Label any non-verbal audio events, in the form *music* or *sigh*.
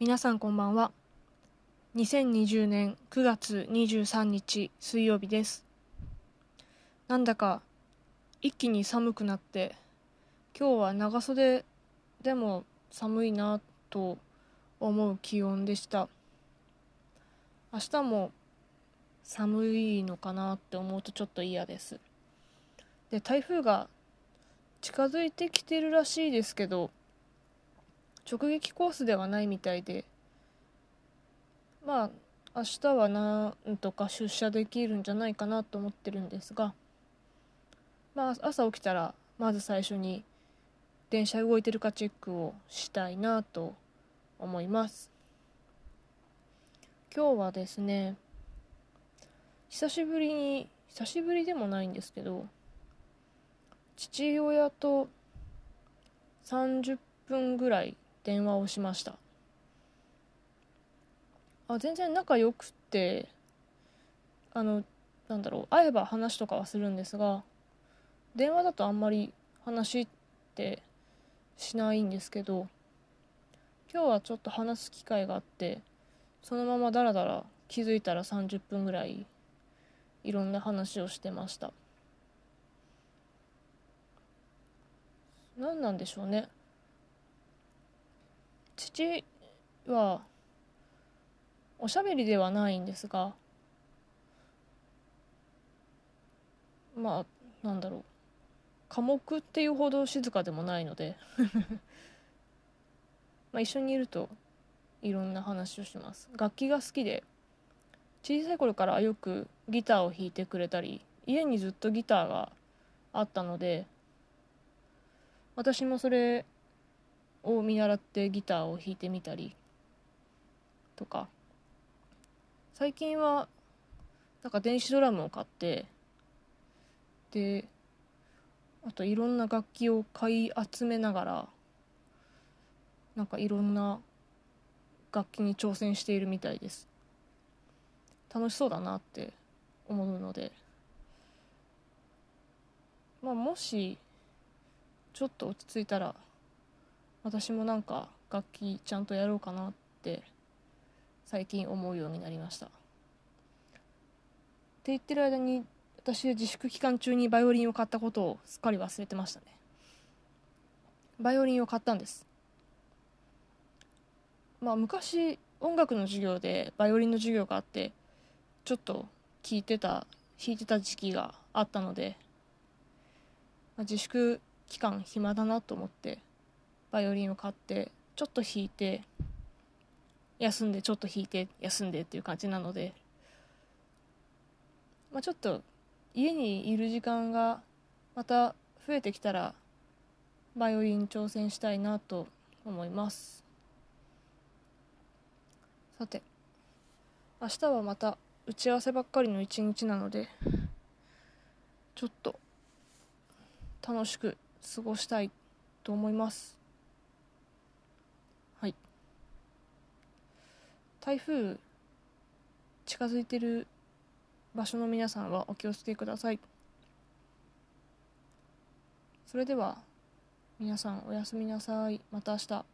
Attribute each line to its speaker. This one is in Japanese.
Speaker 1: 皆さんこんばんは。2020年9月23日水曜日です。なんだか一気に寒くなって今日は長袖でも寒いなと思う気温でした。明日も寒いのかなって思うとちょっと嫌です。で台風が近づいてきてるらしいですけど直撃コースではないみたいで。まあ明日はなんとか出社できるんじゃないかなと思ってるんですが。まあ朝起きたらまず最初に電車動いてるかチェックをしたいなと思います。今日はですね久しぶりに久しぶりでもないんですけど父親と30分ぐらい電話をしました。あ全然仲良くてあのなんだろう会えば話とかはするんですが電話だとあんまり話ってしないんですけど今日はちょっと話す機会があってそのままダラダラ気づいたら30分ぐらいいろんな話をしてました。何なんでしょうね。父はおしゃべりではないんですがまあなんだろう。寡黙っていうほど静かでもないので *laughs* まあ一緒にいるといろんな話をします。楽器が好きで小さい頃からよくギターを弾いてくれたり家にずっとギターがあったので私もそれを見習ってギターを弾いてみたりとか。最近はなんか電子ドラムを買ってであといろんな楽器を買い集めながらなんかいろんな楽器に挑戦しているみたいです。楽しそうだなって思うので。まあもしちょっと落ち着いたら私もなんか楽器ちゃんとやろうかなって最近思うようになりました。って言ってる間に私自粛期間中にバイオリンを買ったことをすっかり忘れてましたね。バイオリンを買ったんです。まあ昔音楽の授業でバイオリンの授業があってちょっと聴いてた弾いてた時期があったので、まあ、自粛期間暇だなと思ってバイオリンを買ってちょっと弾いて休んでちょっと弾いて休んでっていう感じなので、まあ、ちょっと家にいる時間がまた増えてきたらバイオリン挑戦したいなと思います。さて明日はまた打ち合わせばっかりの一日なのでちょっと楽しく過ごしたいと思います。台風近づいてる場所の皆さんはお気をつけください。それでは皆さんおやすみなさい。また明日。